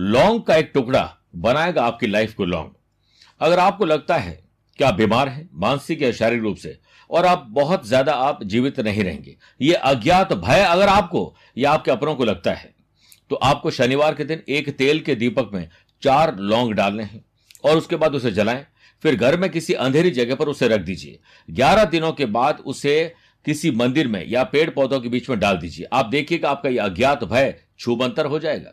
लौंग का एक टुकड़ा बनाएगा आपकी लाइफ को लॉन्ग अगर आपको लगता है कि आप बीमार हैं, मानसिक या शारीरिक रूप से, और आप बहुत ज़्यादा आप जीवित नहीं रहेंगे, ये अज्ञात भय अगर आपको या आपके अपनों को लगता है तो आपको शनिवार के दिन एक तेल के दीपक में चार लौंग डालने हैं, और उसके बाद उसे जलाएँ, फिर घर में किसी अंधेरी जगह पर उसे रख दीजिए। ग्यारह दिनों के बाद उसे किसी मंदिर में या पेड़ पौधों के बीच में डाल दीजिए। आप देखिएगा आपका यह अज्ञात भय छूबंतर हो जाएगा।